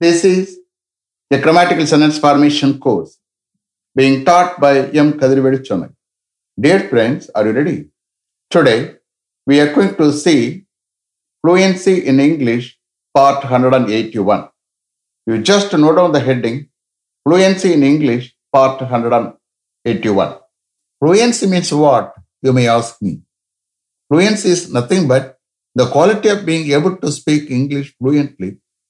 This is a grammatical sentence formation course being taught by M. Kadirvedi Chonnai. Dear friends, are you ready? Today, we are going to see Fluency in English, part 181. You just note down the heading Fluency in English, part 181. Fluency means what? You may ask me. Fluency is nothing but the quality of being able to speak English fluently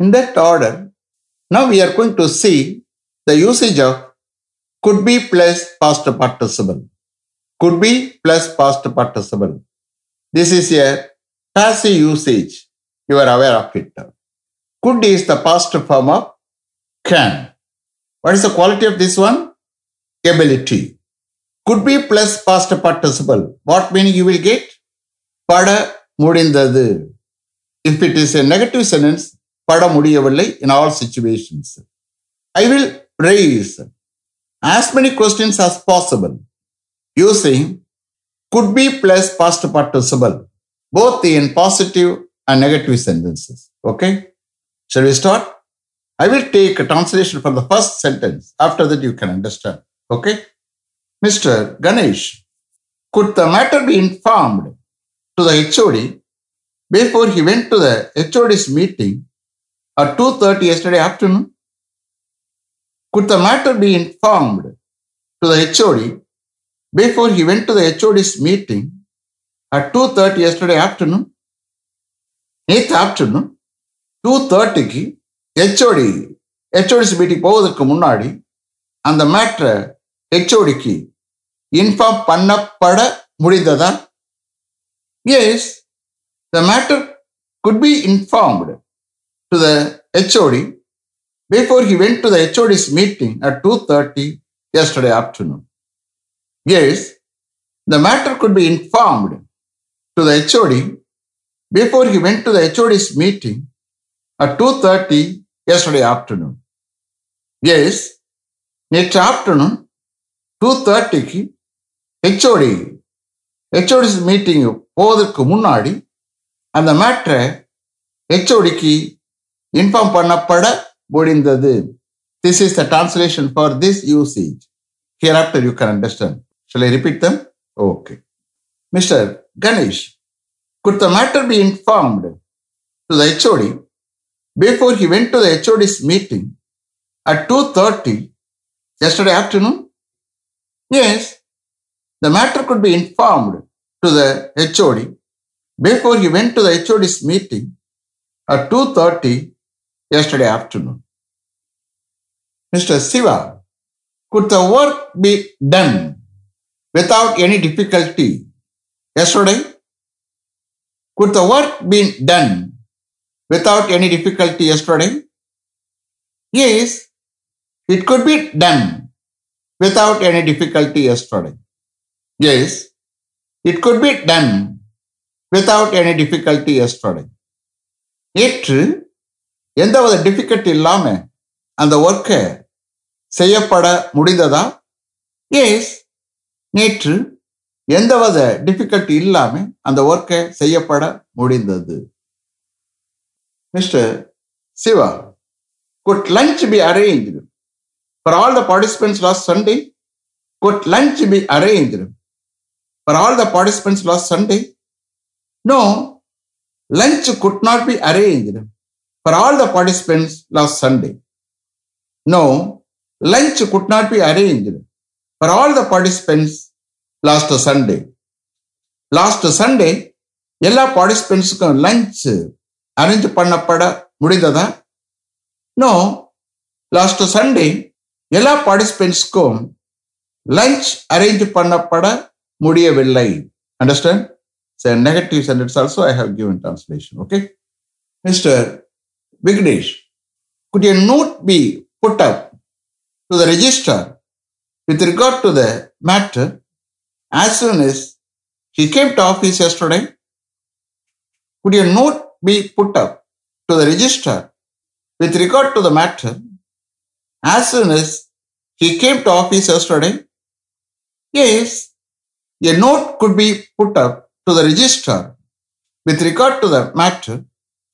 In that order, now we are going to see the usage of could be plus past participle. Could be plus past participle. This is a passive usage. You are aware of it. Could is the past form of can. What is the quality of this one? Ability. Could be plus past participle. What meaning you will get? பட முடிந்தது if it is a negative sentence பட முடியவில்லை in all situations i will raise as many questions as possible using could be plus past participle both in positive and negative sentences okay shall we start i will take a translation from the first sentence after that you can understand okay mr ganesh could the matter be informed to the HOD before he went to the HOD's meeting or 2.30 yesterday afternoon? Could the matter be informed to the HOD before he went to the HOD's meeting at 2.30 yesterday afternoon? நேற்று afternoon two தேர்ட்டிக்கு HOD ஹெச்ஓடிசி meeting போவதற்கு முன்னாடி அந்த மேட்ரை ஹெச்ஓடிக்கு inform பண்ணப்பட முடிந்ததா yes the matter could be informed to the HOD before he went to the HOD's meeting at 2.30 yesterday afternoon. Yes, the matter could be informed to the HOD before he went to the HOD's meeting at 2.30 yesterday afternoon. Yes, நேற்று afternoon two தேர்ட்டிக்கு HOD HOD's meeting போவதற்கு முன்னாடி அந்த மேட்ரை ஹெச்ஓடிக்கு inform பண்ணப்பட முடிந்தது. This is the translation for this usage hereafter you can understand shall I repeat them okay mister Ganesh could the matter be informed to the HOD before he went to the HOD's meeting at two thirty yesterday afternoon? Yes, the matter could be informed to the HOD before he went to the HOD's meeting at 2.30 yesterday afternoon. Mr. Siva, could the work be done without any difficulty yesterday? Could the work be done without any difficulty yesterday? Yes, it could be done without any difficulty yesterday. Yes, it could be done without any difficulty yesterday. எந்த வித difficult இல்லாமல் அந்த ஒர்க்கை செய்யப்பட முடிந்ததா? S நேற்று எந்த வித டிஃபிகல்ட் இல்லாமல் அந்த ஒர்க்கை செய்யப்பட முடிந்தது. Mister Siva could lunch be arrange for all the participants last Sunday could lunch be arrange for all the participants last Sunday no lunch could not be arrange for all the participants last Sunday. No, lunch could not be arranged for all the participants last Sunday. Last Sunday எல்லா பார்ட்டிசிபென்ட்ஸுக்கும் lunch arrange பண்ணப்பட முடிந்ததா no last Sunday எல்லா பார்ட்டிசிபென்ட்ஸுக்கும் lunch arrange பண்ணப்பட முடியவில்லை understand negative sentence also I have given translation okay mister Vignesh, could a note be put up to the register with regard to the matter as soon as he came to office yesterday? Could a note be put up to the register with regard to the matter as soon as he came to office yesterday? Yes, a note could be put up to the register with regard to the matter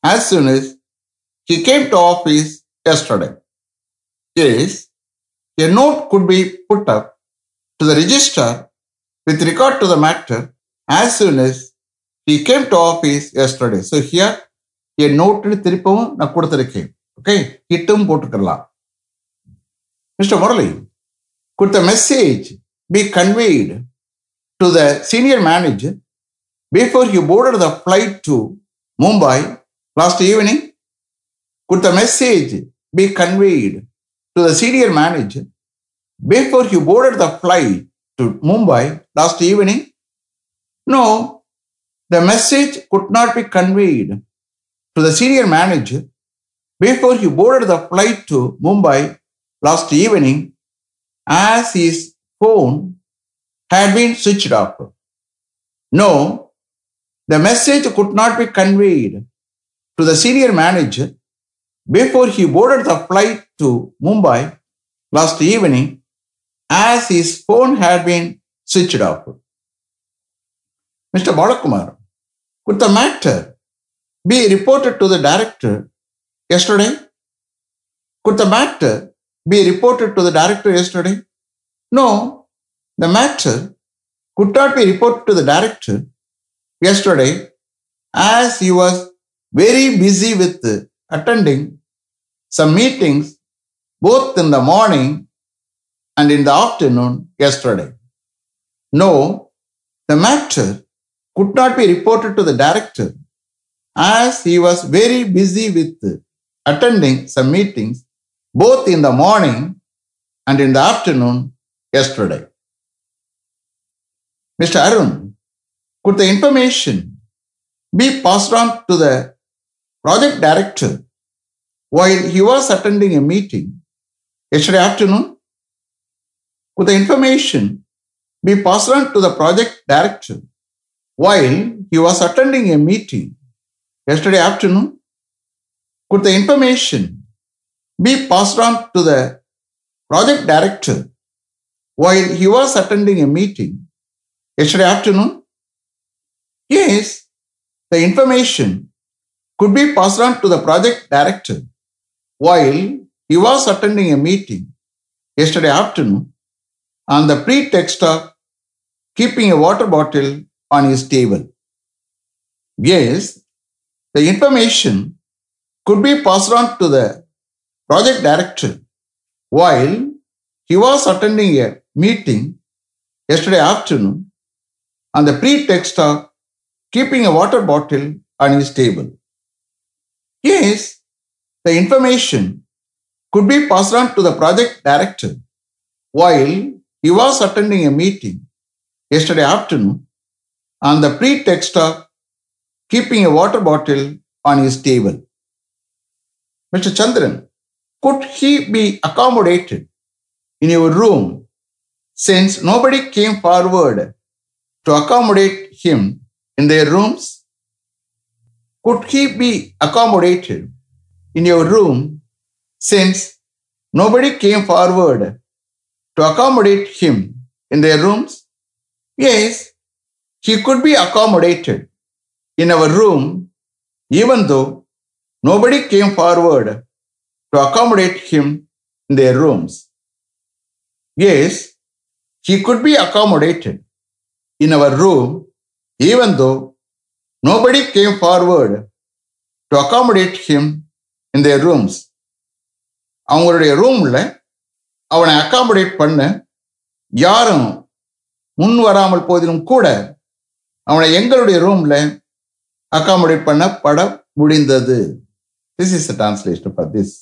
as soon as he came to office yesterday. Yes, a note could be put up to the register with regard to the matter as soon as he came to office yesterday. So here a note திருப்பவும் நான் கொடுத்திருக்கேன் okay இட்டும் போட்டுக்கலாம் Mr. Murali, could the message be conveyed to the senior manager before he boarded the flight to Mumbai last evening? Could the message be conveyed to the senior manager before he boarded the flight to Mumbai last evening? No, the message could not be conveyed to the senior manager before he boarded the flight to Mumbai last evening as his phone had been switched off. No, the message could not be conveyed to the senior manager before he boarded the flight to Mumbai last evening as his phone had been switched off. Mr. Balakumar, could the matter be reported to the director yesterday? Could the matter be reported to the director yesterday? No, the matter could not be reported to the director yesterday as he was very busy with attending some meetings both in the morning and in the afternoon yesterday. No, the matter could not be reported to the director as he was very busy with attending some meetings both in the morning and in the afternoon yesterday. Mr. Arun, could the information be passed on to the project director while he was attending a meeting yesterday afternoon? Could the information be passed on to the project director while he was attending a meeting yesterday afternoon? Could the information be passed on to the project director while he was attending a meeting yesterday afternoon? Yes, the information could be passed on to the project director while he was attending a meeting yesterday afternoon on the pretext of keeping a water bottle on his table. Yes, the information could be passed on to the project director while he was attending a meeting yesterday afternoon on the pretext of keeping a water bottle on his table. Yes, the information could be passed on to the project director while he was attending a meeting yesterday afternoon on the pretext of keeping a water bottle on his table. Mr. Chandran, could he be accommodated in your room since nobody came forward to accommodate him in their rooms? Could he be accommodated in your room since nobody came forward to accommodate him in their rooms? Yes, he could be accommodated in our room even though nobody came forward to accommodate him in their rooms. Yes, he could be accommodated in our room even though nobody came forward to accommodate him இந்த rooms அவங்களுடைய ரூம்ல அவனை accommodate பண்ண யாரும் முன் வராமல் போதிலும் கூட அவனை எங்களுடைய ரூம்ல அக்காமடேட் பண்ண பட முடிந்தது this is translation for this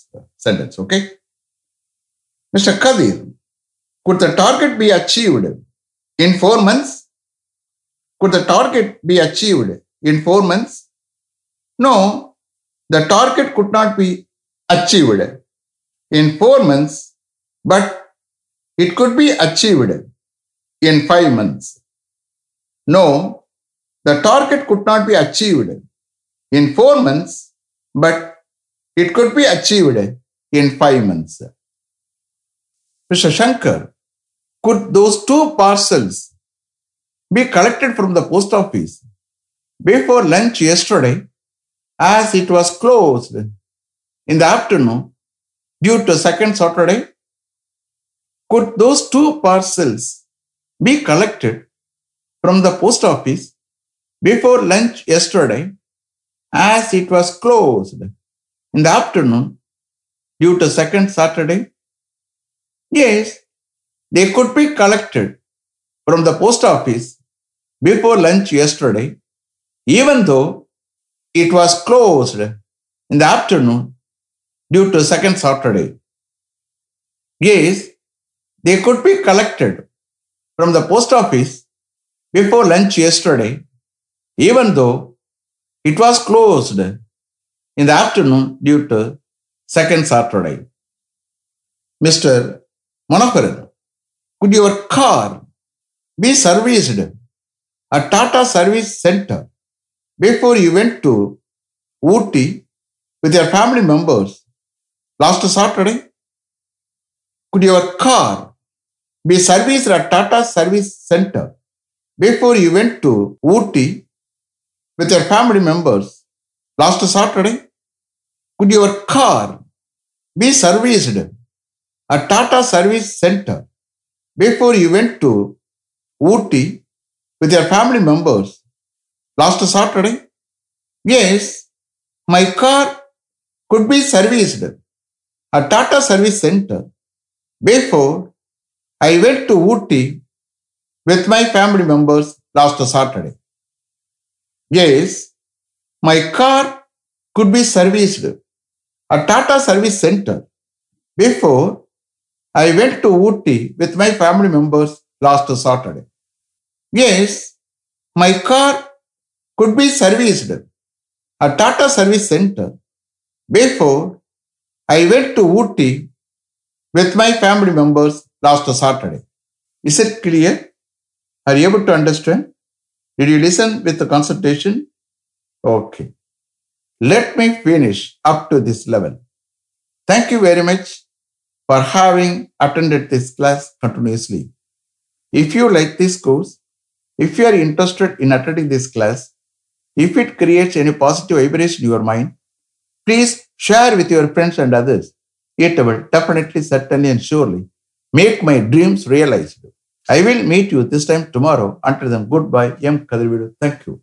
sentence okay mister Kathir could the target be achieved in four months? Could the target be achieved in four months? No, the target could not be achieved in four months, but it could be achieved in five months. No, the target could not be achieved in four months, but it could be achieved in five months. Mr. Shankar, could those two parcels be collected from the post office before lunch yesterday as it was closed in the afternoon due to second Saturday? Could those two parcels be collected from the post office before lunch yesterday as it was closed in the afternoon due to second Saturday? Yes, they could be collected from the post office before lunch yesterday, even though it was closed in the afternoon due to second Saturday. Yes, they could be collected from the post office before lunch yesterday, even though it was closed in the afternoon due to second Saturday. Mr. Manoharan, could your car be serviced at Tata Service Center before you went to Ooty with your family members last Saturday? Could your car be serviced at Tata Service Center before you went to Ooty with your family members last Saturday? Could your car be serviced at Tata Service Center before you went to Ooty with your family members last Saturday? Yes, my car could be serviced at Tata Service Center before I went to Ooty with my family members last Saturday. Yes, my car could be serviced at Tata Service Center before I went to Ooty with my family members last Saturday. Yes, my car could be serviced at Tata Service Center before I went to Ooty with my family members last Saturday. Is it clear? Are you able to understand? Did you listen with the consultation? Okay. Let me finish up to this level. Thank you very much for having attended this class continuously. If you like this course, if you are interested in attending this class, if it creates any positive vibration in your mind, please share with your friends and others. It will definitely, certainly, and surely make my dreams realized. I will meet you this time tomorrow. Until then, goodbye. M. Kadirvidu. Thank you.